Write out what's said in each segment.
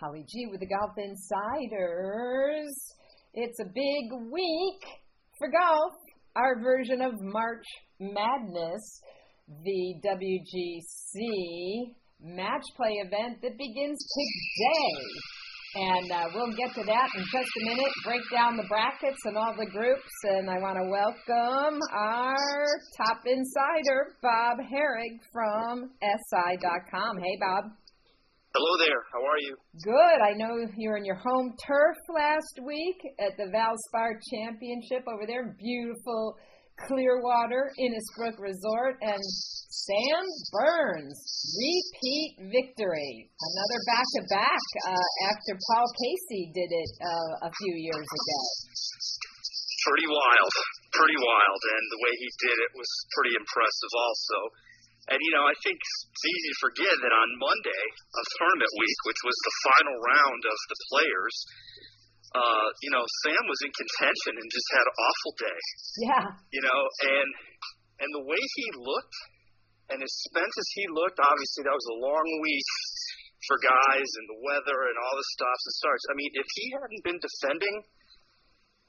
Holly G with the Golf Insiders. It's a big week for golf. Our version of March Madness, the WGC match play event that begins today. And uh, we'll get to that in just a minute. Break down the brackets and all the groups. And I want to welcome our top insider, Bob Harig from SI.com. Hey, Bob. Hello there. How are you? Good. I know you were in your home turf last week at the Valspar Championship over there. Beautiful Clearwater Innisbrook Resort. And Sam Burns, repeat victory. Another back to back after Paul Casey did it uh, a few years ago. Pretty wild. Pretty wild. And the way he did it was pretty impressive, also. And you know, I think it's easy to forget that on Monday of tournament week, which was the final round of the players, uh, you know, Sam was in contention and just had an awful day. Yeah. You know, and and the way he looked and as spent as he looked, obviously that was a long week for guys and the weather and all the stops and starts. I mean, if he hadn't been defending,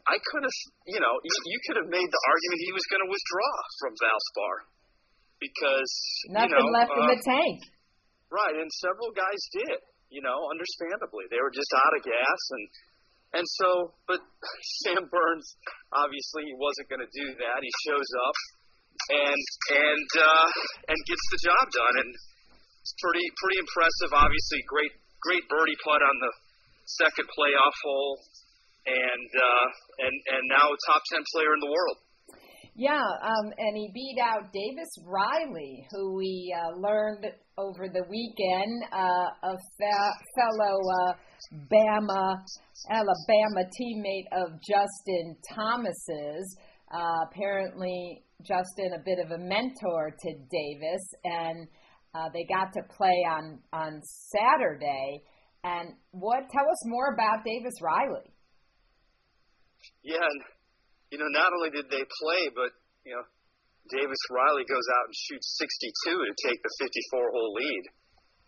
I could have, you know, you, you could have made the argument he was going to withdraw from Valspar because nothing you know, left uh, in the tank. Right, and several guys did. You know, understandably, they were just out of gas, and and so, but Sam Burns obviously he wasn't going to do that. He shows up and and uh, and gets the job done, and it's pretty pretty impressive. Obviously, great great birdie putt on the second playoff hole, and uh, and and now a top ten player in the world. Yeah, um, and he beat out Davis Riley, who we uh, learned over the weekend, uh, a fe- fellow uh, Bama, Alabama teammate of Justin Thomas's. Uh, apparently, Justin a bit of a mentor to Davis, and uh, they got to play on on Saturday. And what? Tell us more about Davis Riley. Yeah, you know, not only did they play, but you know, Davis Riley goes out and shoots 62 to take the 54 hole lead.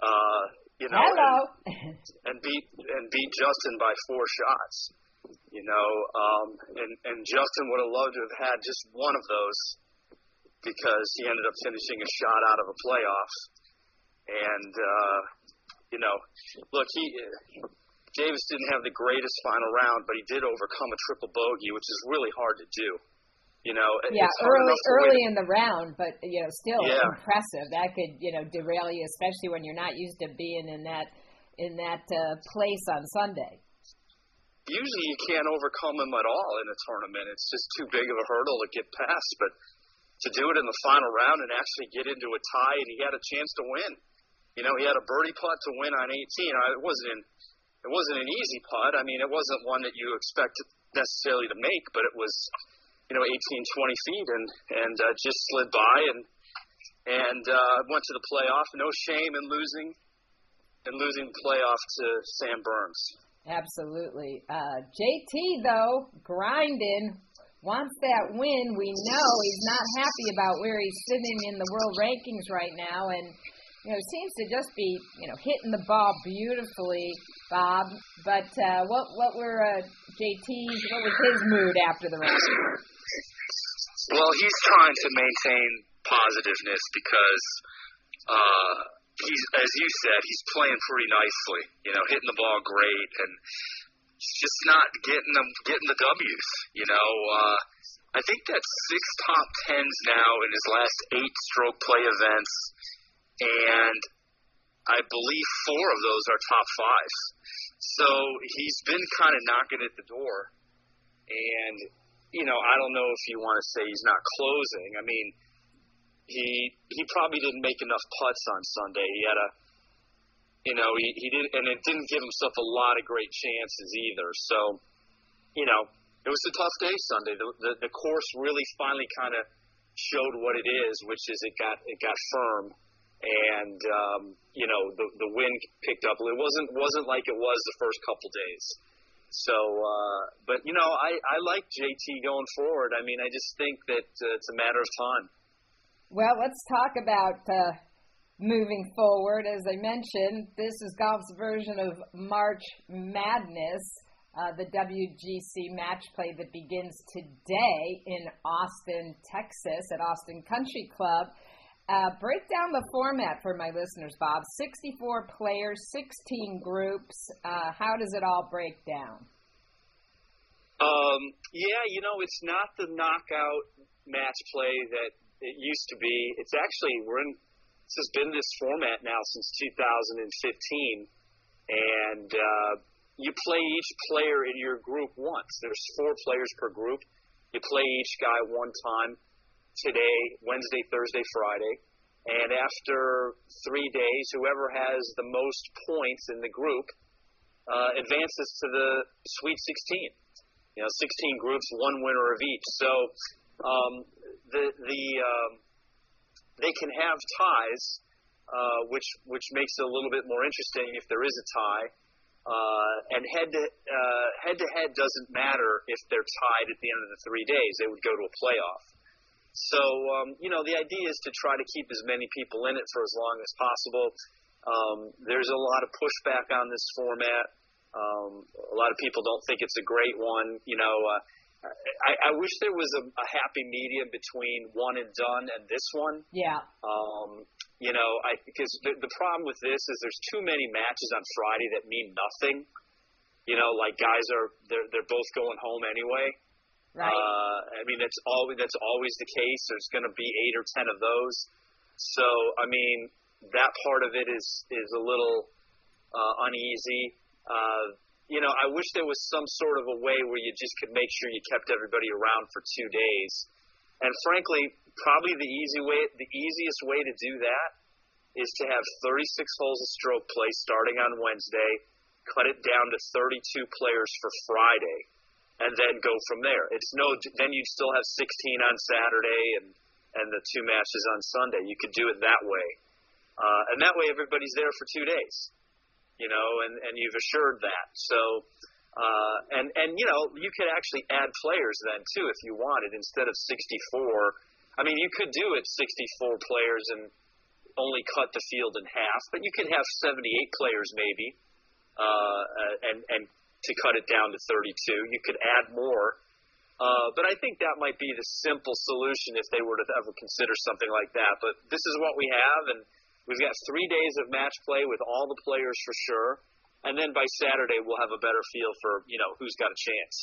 Uh, you know, Hello. And, and beat and beat Justin by four shots. You know, um, and and Justin would have loved to have had just one of those because he ended up finishing a shot out of a playoff. And uh, you know, look, he Davis didn't have the greatest final round, but he did overcome a triple bogey, which is really hard to do. You know, yeah, early early in the round, but you know, still Yeah. impressive. That could you know derail you, especially when you're not used to being in that in that uh, place on Sunday. Usually, you can't overcome him at all in a tournament. It's just too big of a hurdle to get past. But to do it in the final round and actually get into a tie, and he had a chance to win. You know, he had a birdie putt to win on 18. Uh, It wasn't an, it wasn't an easy putt. I mean, it wasn't one that you expect necessarily to make, but it was, you know, 18, 20 feet, and and uh, just slid by and and uh, went to the playoff. No shame in losing, in losing the playoff to Sam Burns. Absolutely. Uh, JT though grinding wants that win. We know he's not happy about where he's sitting in the world rankings right now, and you know seems to just be you know hitting the ball beautifully, Bob. But uh, what what were uh, JT's what was his mood after the round? Well, he's trying to maintain positiveness because uh, he's, as you said, he's playing pretty nicely. You know, hitting the ball great, and just not getting them getting the W's. You know, uh, I think that's six top tens now in his last eight stroke play events, and I believe four of those are top fives. So he's been kind of knocking at the door, and you know, I don't know if you want to say he's not closing. I mean, he he probably didn't make enough putts on Sunday. He had a, you know, he he did, and it didn't give himself a lot of great chances either. So, you know, it was a tough day Sunday. The the, the course really finally kind of showed what it is, which is it got it got firm, and um, you know the the wind picked up. It wasn't wasn't like it was the first couple days. So, uh, but you know, I I like JT going forward. I mean, I just think that uh, it's a matter of time. Well, let's talk about uh, moving forward, as I mentioned, this is golf's version of March Madness, uh, the WGC match play that begins today in Austin, Texas, at Austin Country Club. Uh, break down the format for my listeners, Bob. 64 players, 16 groups. Uh, how does it all break down? Um, yeah, you know, it's not the knockout match play that it used to be. It's actually we're in. This has been this format now since 2015, and uh, you play each player in your group once. There's four players per group. You play each guy one time. Today, Wednesday, Thursday, Friday, and after three days, whoever has the most points in the group uh, advances to the Sweet 16 you know, 16 groups, one winner of each. So um, the the um, they can have ties, uh, which which makes it a little bit more interesting if there is a tie. Uh, and head to uh, head to head doesn't matter if they're tied at the end of the three days; they would go to a playoff. So um, you know, the idea is to try to keep as many people in it for as long as possible. Um, there's a lot of pushback on this format. Um, a lot of people don't think it's a great one. You know, uh, I, I wish there was a, a happy medium between one and done and this one. Yeah. Um, you know, I because the, the problem with this is there's too many matches on Friday that mean nothing. You know, like guys are they're they're both going home anyway. Right. Uh, I mean, that's always that's always the case. There's going to be eight or ten of those. So, I mean, that part of it is is a little uh, uneasy. Uh, you know, I wish there was some sort of a way where you just could make sure you kept everybody around for two days. And frankly, probably the easy way, the easiest way to do that is to have 36 holes of stroke play starting on Wednesday, cut it down to 32 players for Friday, and then go from there. It's no, then you'd still have 16 on Saturday and and the two matches on Sunday. You could do it that way, uh, and that way everybody's there for two days you know, and, and you've assured that. So, uh, and, and, you know, you could actually add players then too if you wanted instead of 64. I mean, you could do it 64 players and only cut the field in half, but you could have 78 players maybe, uh, and, and to cut it down to 32. You could add more. Uh, but I think that might be the simple solution if they were to ever consider something like that. But this is what we have, and We've got three days of match play with all the players for sure, and then by Saturday we'll have a better feel for you know who's got a chance.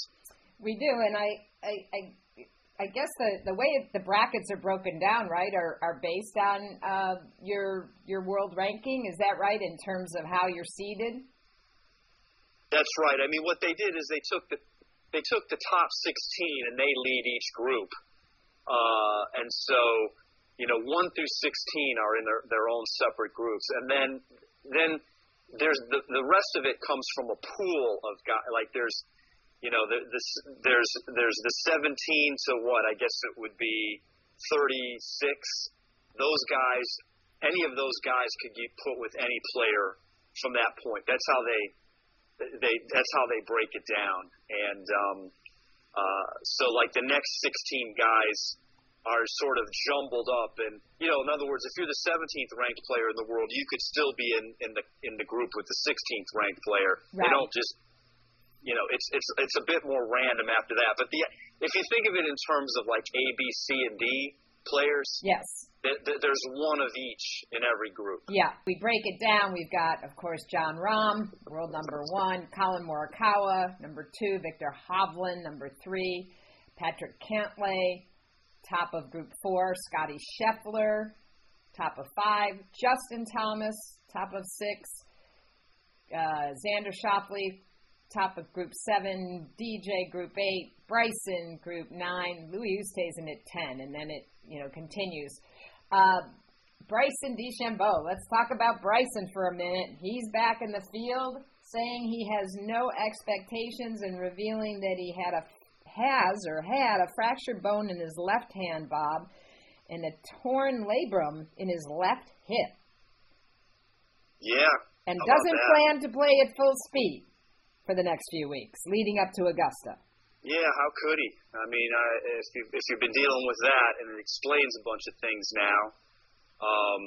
We do, and I I, I, I guess the the way the brackets are broken down, right, are are based on uh, your your world ranking. Is that right in terms of how you're seeded? That's right. I mean, what they did is they took the they took the top 16 and they lead each group, uh, and so you know, one through sixteen are in their, their own separate groups, and then then there's the the rest of it comes from a pool of guys. Like there's, you know, the, this there's there's the seventeen to what I guess it would be thirty six. Those guys, any of those guys could get put with any player from that point. That's how they they that's how they break it down. And um, uh, so like the next sixteen guys are sort of jumbled up. And you know, in other words, if you're the 17th ranked player in the world, you could still be in, in the in the group with the 16th ranked player. Right. They don't just you know, it's it's it's a bit more random after that. But the if you think of it in terms of like A, B, C, and D players, yes, th- th- there's one of each in every group. Yeah, we break it down. We've got, of course, Jon Rahm, world number one, Collin Morikawa, number two, Viktor Hovland, number three, Patrick Cantlay, Top of Group 4, Scottie Scheffler. Top of 5, Justin Thomas. Top of 6, uh, Xander Schauffele. Top of Group 7, DJ Group 8, Bryson Group 9, Louis Oosthuizen at 10, and then it you know continues. Uh, Bryson DeChambeau. Let's talk about Bryson for a minute. He's back in the field, saying he has no expectations and revealing that he had a has or had a fractured bone in his left hand, Bob, and a torn labrum in his left hip. Yeah. And doesn't plan to play at full speed for the next few weeks, leading up to Augusta. Yeah, how could he? I mean, I, if you if you've been dealing with that, and it explains a bunch of things now. Um,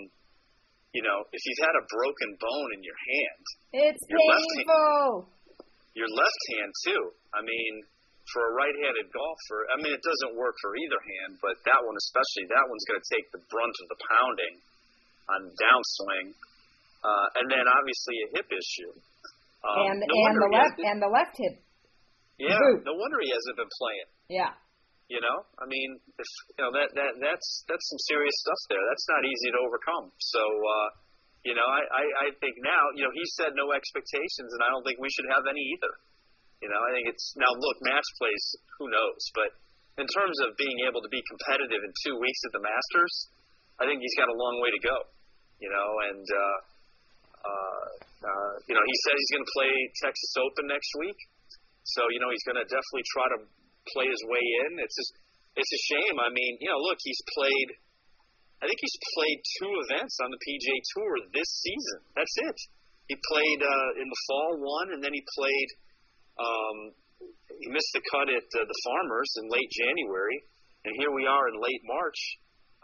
you know, if you've had a broken bone in your hand, it's your left hand- painful. your left hand too. I mean, for a right-handed golfer, I mean, it doesn't work for either hand, but that one especially, that one's going to take the brunt of the pounding on downswing, uh, and then obviously a hip issue. Um, and no and the left and the left hip. Yeah, boot. no wonder he hasn't been playing. Yeah. You know, I mean, if, you know that that that's that's some serious stuff there. That's not easy to overcome. So, uh, you know, I, I I think now, you know, he said no expectations, and I don't think we should have any either. You know, I think it's now look match plays. Who knows? But in terms of being able to be competitive in two weeks at the Masters, I think he's got a long way to go. You know, and uh, uh, uh, you know, he said he's going to play Texas Open next week. So you know, he's going to definitely try to play his way in. It's just, it's a shame. I mean, you know, look, he's played. I think he's played two events on the PGA Tour this season. That's it. He played uh, in the fall one, and then he played. Um, he missed the cut at uh, the Farmers in late January, and here we are in late March.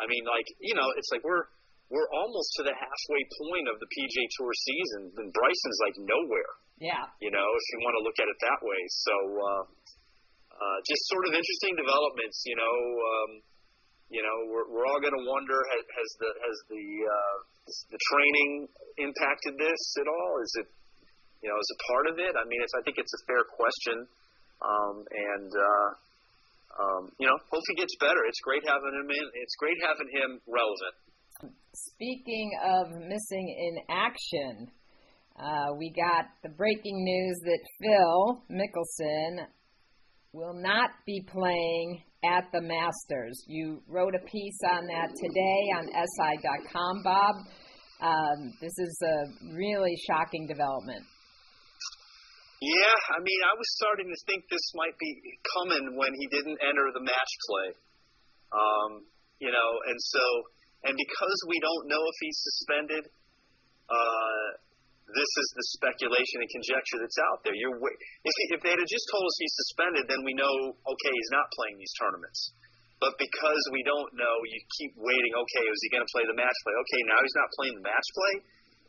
I mean, like you know, it's like we're we're almost to the halfway point of the PGA Tour season, and Bryson's like nowhere Yeah. you know, if you want to look at it that way. So, uh, uh, just sort of interesting developments, you know. Um, you know, we're, we're all going to wonder has, has the has the uh, the training impacted this at all? Is it you know is it part of it? I mean, it's I think it's a fair question, um, and uh, um, you know, hope he gets better. It's great having him in. It's great having him relevant. Speaking of missing in action, uh, we got the breaking news that Phil Mickelson will not be playing at the Masters. You wrote a piece on that today on SI.com, Bob. Um, this is a really shocking development. Yeah, I mean, I was starting to think this might be coming when he didn't enter the match play. Um, you know, and so, and because we don't know if he's suspended, uh, this is the speculation and conjecture that's out there. You're wait- if if they had just told us he's suspended, then we know okay he's not playing these tournaments. But because we don't know, you keep waiting. Okay, is he going to play the match play? Okay, now he's not playing the match play.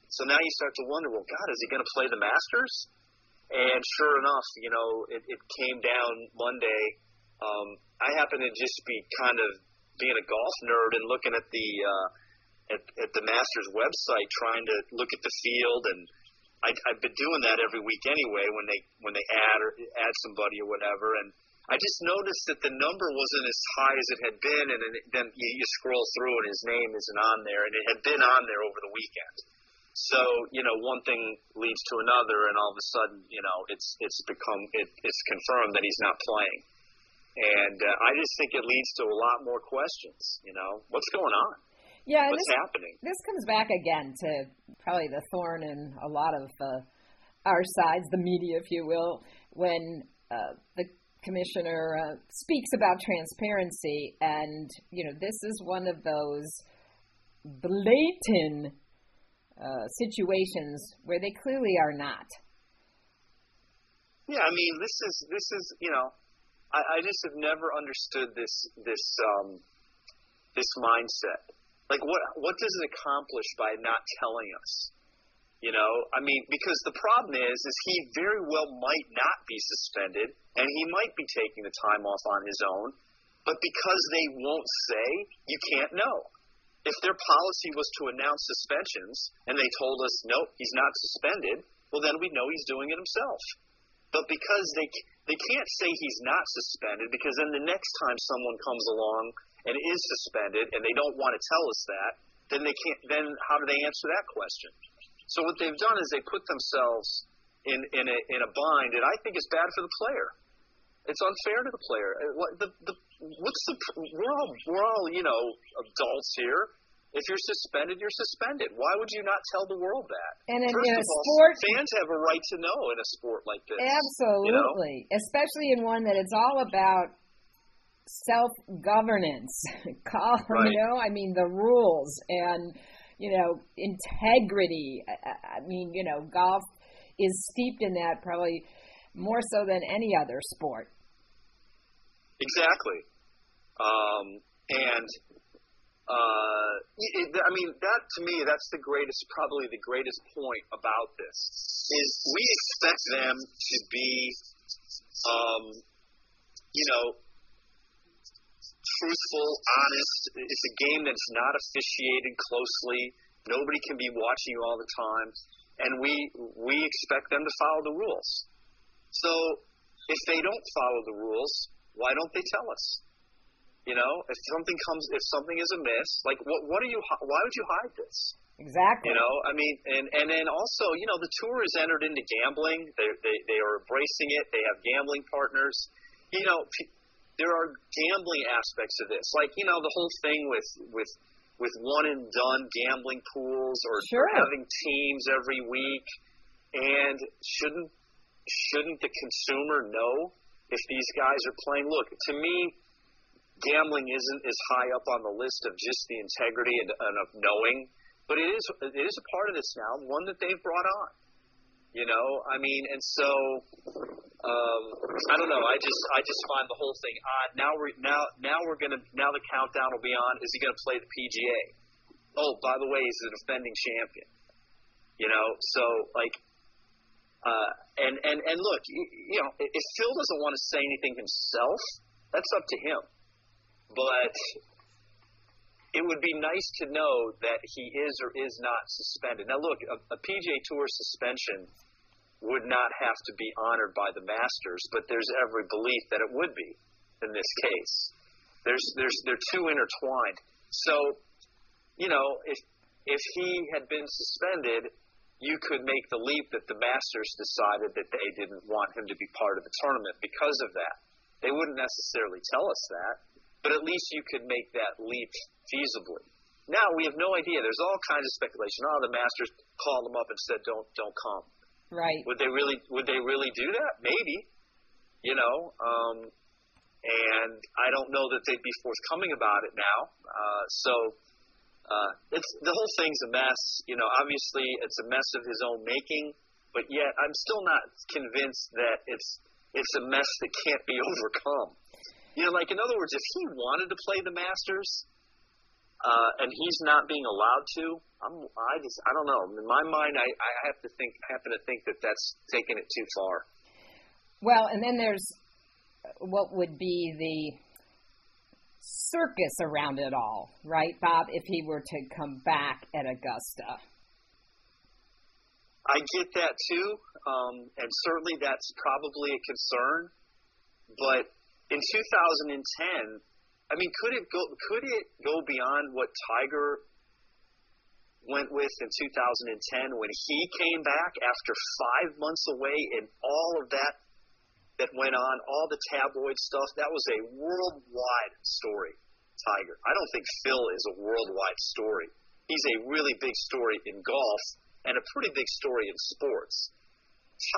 So now you start to wonder, well, God, is he going to play the Masters? And sure enough, you know, it, it came down Monday. Um, I happen to just be kind of being a golf nerd and looking at the uh, at, at the Masters website, trying to look at the field, and I, I've been doing that every week anyway when they when they add or add somebody or whatever, and I just noticed that the number wasn't as high as it had been, and then, you, you scroll through and his name isn't on there, and it had been on there over the weekend. So you know, one thing leads to another, and all of a sudden, you know, it's it's become it, it's confirmed that he's not playing, and uh, I just think it leads to a lot more questions. You know, what's going on? Yeah, What's this, happening? this comes back again to probably the thorn in a lot of uh, our sides, the media, if you will, when uh, the commissioner uh, speaks about transparency, and you know this is one of those blatant uh, situations where they clearly are not. Yeah, I mean, this is this is you know, I, I just have never understood this this um, this mindset. Like, what what does it accomplish by not telling us? You know, I mean, because the problem is, is he very well might not be suspended, and he might be taking the time off on his own, but because they won't say, you can't know. If their policy was to announce suspensions, and they told us, nope, he's not suspended, well, then we know he's doing it himself. But because they they can't say he's not suspended, because then the next time someone comes along and is suspended, and they don't want to tell us that, then they can't. Then how do they answer that question? So what they've done is they put themselves in in a in a bind, and I think it's bad for the player. It's unfair to the player. Uh, What the the what's the we're all we're all you know adults here. If you're suspended, you're suspended. Why would you not tell the world that? And in, First in a of all, sport, fans have a right to know in a sport like this. absolutely, especially in one that it's all about self governance. Call Right. you know, I mean the rules and you know integrity. I, I- mean, you know, golf is steeped in that probably more so than any other sport. Exactly. Um, and uh, it, I mean, that to me, that's the greatest, probably the greatest point about this is we expect them to be, um, you know, truthful, honest. It's a game that's not officiated closely. Nobody can be watching you all the time, and we we expect them to follow the rules. So if they don't follow the rules, why don't they tell us? You know, if something comes, if something is amiss, like what what are you? Why would you hide this? Exactly. You know, I mean, and and then also, you know, the tour has entered into gambling. They they they are embracing it. They have gambling partners. You know, there are gambling aspects of this, like you know, the whole thing with with with one and done gambling pools or, sure. or having teams every week. And shouldn't shouldn't the consumer know if these guys are playing? Look, to me, gambling isn't as high up on the list of just the integrity and, and of knowing, but it is it is a part of this now, one that they've brought on. You know, I mean, and so um, I don't know. I just I just find the whole thing odd. Now we're now now we're gonna now the countdown will be on. Is he gonna play the PGA? Oh, by the way, he's the defending champion. You know, so like, uh, and and and look, you, you know, if Phil doesn't want to say anything himself, that's up to him but it would be nice to know that he is or is not suspended. Now, look, a, a PGA Tour suspension would not have to be honored by the Masters, but there's every belief that it would be in this case. There's, there's, they're too intertwined. So, you know, if if he had been suspended, you could make the leap that the Masters decided that they didn't want him to be part of the tournament because of that. They wouldn't necessarily tell us that but at least you could make that leap feasibly. Now we have no idea. There's all kinds of speculation. Oh, the Masters called them up and said, "Don't, don't come." Right. Would they really? Would they really do that? Maybe. You know. Um, and I don't know that they'd be forthcoming about it now. Uh, so uh, it's the whole thing's a mess. You know, obviously it's a mess of his own making, but yet I'm still not convinced that it's it's a mess that can't be overcome. You know, like in other words, if he wanted to play the Masters, uh, and he's not being allowed to, I'm, I just, I don't know. In my mind, I, I have to think, happen to think that that's taking it too far. Well, and then there's what would be the circus around it all, right, Bob? If he were to come back at Augusta. I get that too, um, and certainly that's probably a concern. But in 2010, I mean, could it go? Could it go beyond what Tiger went with in 2010 when he came back after five months away and all of that that went on, all the tabloid stuff? That was a worldwide story. Tiger. I don't think Phil is a worldwide story. He's a really big story in golf and a pretty big story in sports.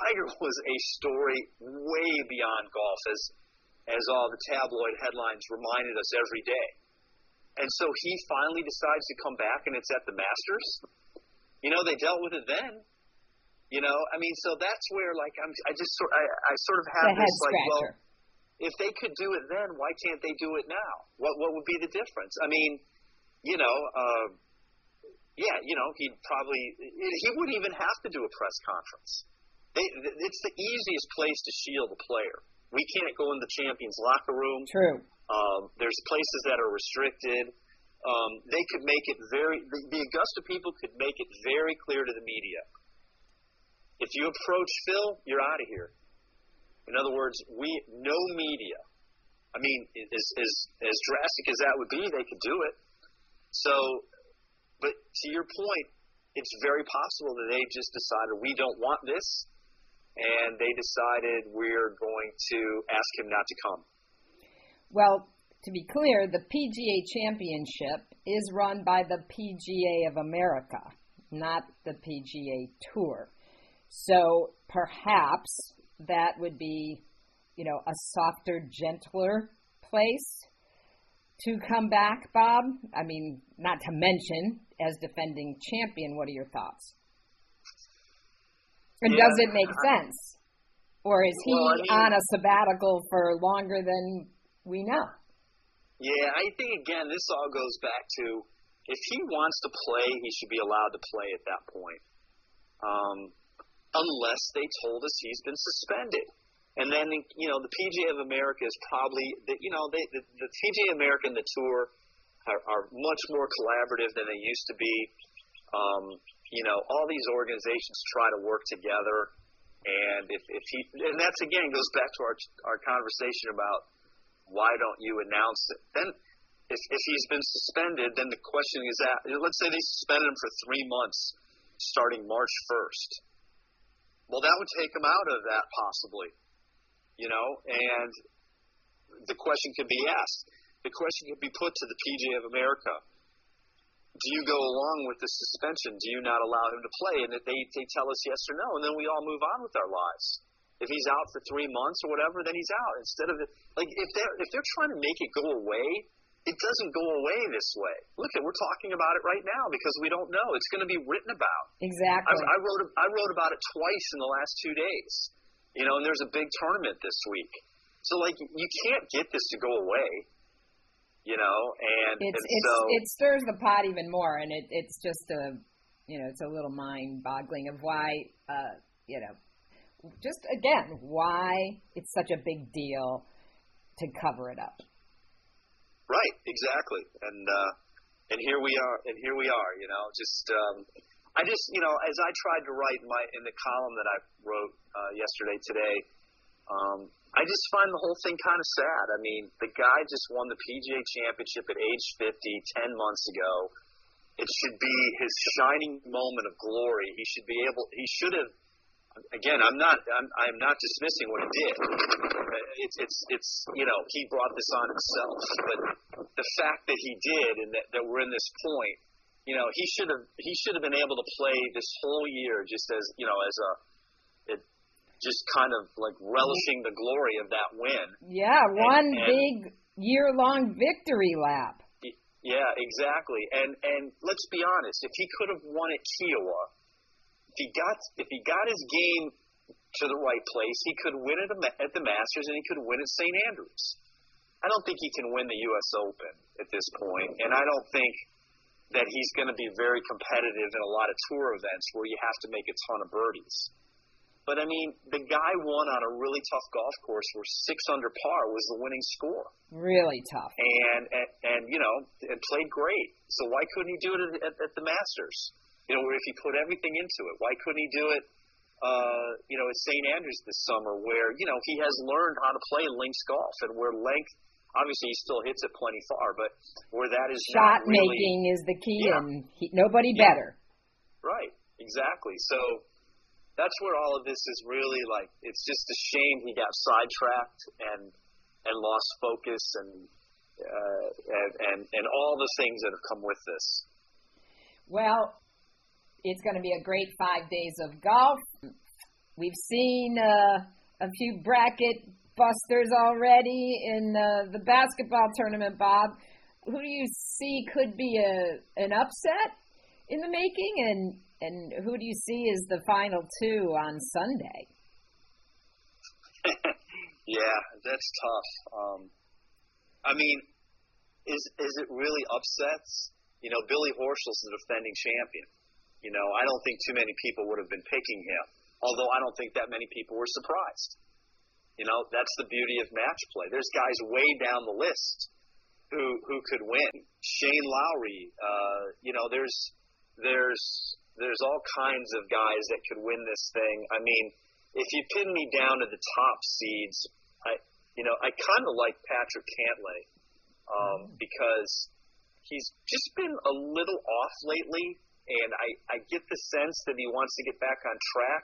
Tiger was a story way beyond golf, as as all the tabloid headlines reminded us every day. And so he finally decides to come back, and it's at the Masters. You know, they dealt with it then. You know, I mean, so that's where like I'm, I just sort, I, I sort of have the this like, well, if they could do it then, why can't they do it now? What what would be the difference? I mean, you know, uh, yeah, you know, he'd probably he wouldn't even have to do a press conference. They, it's the easiest place to shield a player. We can't go in the champions locker room. True. Um, there's places that are restricted. Um, they could make it very. The, the Augusta people could make it very clear to the media. If you approach Phil, you're out of here. In other words, we no media. I mean, as as as drastic as that would be, they could do it. So, but to your point, it's very possible that they just decided we don't want this and they decided we're going to ask him not to come. Well, to be clear, the PGA Championship is run by the PGA of America, not the PGA Tour. So perhaps that would be, you know, a softer, gentler place to come back, Bob. I mean, not to mention as defending champion, what are your thoughts? And Yeah. does it make sense? Or is he Well, I mean- on a sabbatical for longer than we know? Yeah, I think again, this all goes back to if he wants to play, he should be allowed to play at that point. Um, unless they told us he's been suspended. And then, you know, the PGA of America is probably, the, you know, they, the, the PGA America and the Tour are, are much more collaborative than they used to be. Um, you know, all these organizations try to work together. And if, if he, and that's again goes back to our, our conversation about why don't you announce it? Then if, if he's been suspended, then the question is that let's say they suspended him for three months starting March 1st. Well, that would take him out of that possibly, you know, and the question could be asked. The question could be put to the PGA of America. Do you go along with the suspension? Do you not allow him to play? And they, they tell us yes or no, and then we all move on with our lives. If he's out for three months or whatever, then he's out. Instead of like if they're if they're trying to make it go away, it doesn't go away this way. Look at we're talking about it right now because we don't know. It's going to be written about. Exactly. I, I wrote I wrote about it twice in the last two days. You know, and there's a big tournament this week. So like you can't get this to go away. You know, and, it's, and it's, so it stirs the pot even more, and it, it's just a you know it's a little mind boggling of why uh, you know just again why it's such a big deal to cover it up. Right, exactly. And uh, and here we are. And here we are. You know, just um, I just you know as I tried to write my in the column that I wrote uh, yesterday today. Um, I just find the whole thing kind of sad. I mean, the guy just won the PGA Championship at age 50 10 months ago. It should be his shining moment of glory. He should be able. He should have again, I'm not I'm, I'm not dismissing what he did. Uh, it's it's it's you know he brought this on himself, but the fact that he did and that, that we're in this point, you know, he should have he should have been able to play this whole year just as you know as a just kind of like relishing the glory of that win. Yeah, one and, and, big year long victory lap. Yeah, exactly. And and let's be honest, if he could have won at Kiawah if he got if he got his game to the right place, he could win at, a, at the Masters and he could win at St. Andrews. I don't think he can win the U.S. Open at this point, and I don't think that he's going to be very competitive in a lot of tour events where you have to make a ton of birdies. But I mean, the guy won on a really tough golf course where six under par was the winning score. Really tough. And and, and you know, and played great. So why couldn't he do it at, at, at the Masters? You know, where if he put everything into it, why couldn't he do it? Uh, you know, at St. Andrews this summer, where you know he has learned how to play links golf, and where length, obviously, he still hits it plenty far, but where that is shot really, making is the key, yeah. and he, nobody yeah. better. Right, exactly. So that's where all of this is really like. It's just a shame he got sidetracked and and lost focus and uh, and, and and all the things that have come with this. Well, it's going to be a great five days of golf. We've seen uh, a few bracket busters already in uh, the basketball tournament, Bob. Who do you see could be a an upset in the making, and and who do you see as the final two on Sunday? yeah, that's tough. Um, I mean, is is it really upsets? You know, Billy Horschel's the defending champion. You know, I don't think too many people would have been picking him, although I don't think that many people were surprised. You know, that's the beauty of match play. There's guys way down the list who who could win. Shane Lowry, uh, you know, there's there's there's all kinds of guys that could win this thing. I mean, if you pin me down to the top seeds, I you know, I kind of like Patrick Cantlay um, because he's just been a little off lately and I, I get the sense that he wants to get back on track.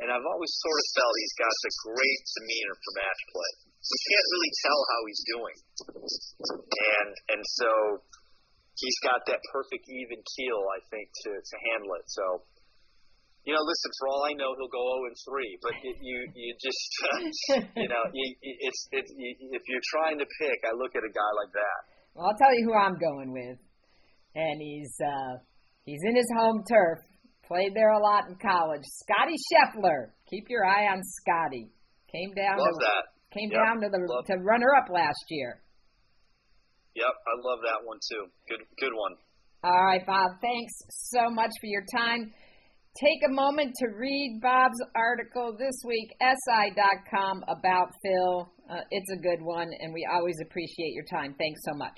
And I've always sort of felt he's got the great demeanor for match play. We can't really tell how he's doing, and and so he's got that perfect even keel, I think, to to handle it. So you know, listen, for all I know, he'll go 0 and 3. But it, you, you just, you know, you, it's, it's, you, if you're trying to pick, I look at a guy like that. Well, I'll tell you who I'm going with, and he's uh, He's in his home turf. Played there a lot in college. Scottie Scheffler. Keep your eye on Scottie. Came down Love to that. came yep. down to the Love to runner up last year. Yep, I love that one too. Good, good one. All right, Bob. Thanks so much for your time. Take a moment to read Bob's article this week, SI.com, about Phil. Uh, it's a good one, and we always appreciate your time. Thanks so much.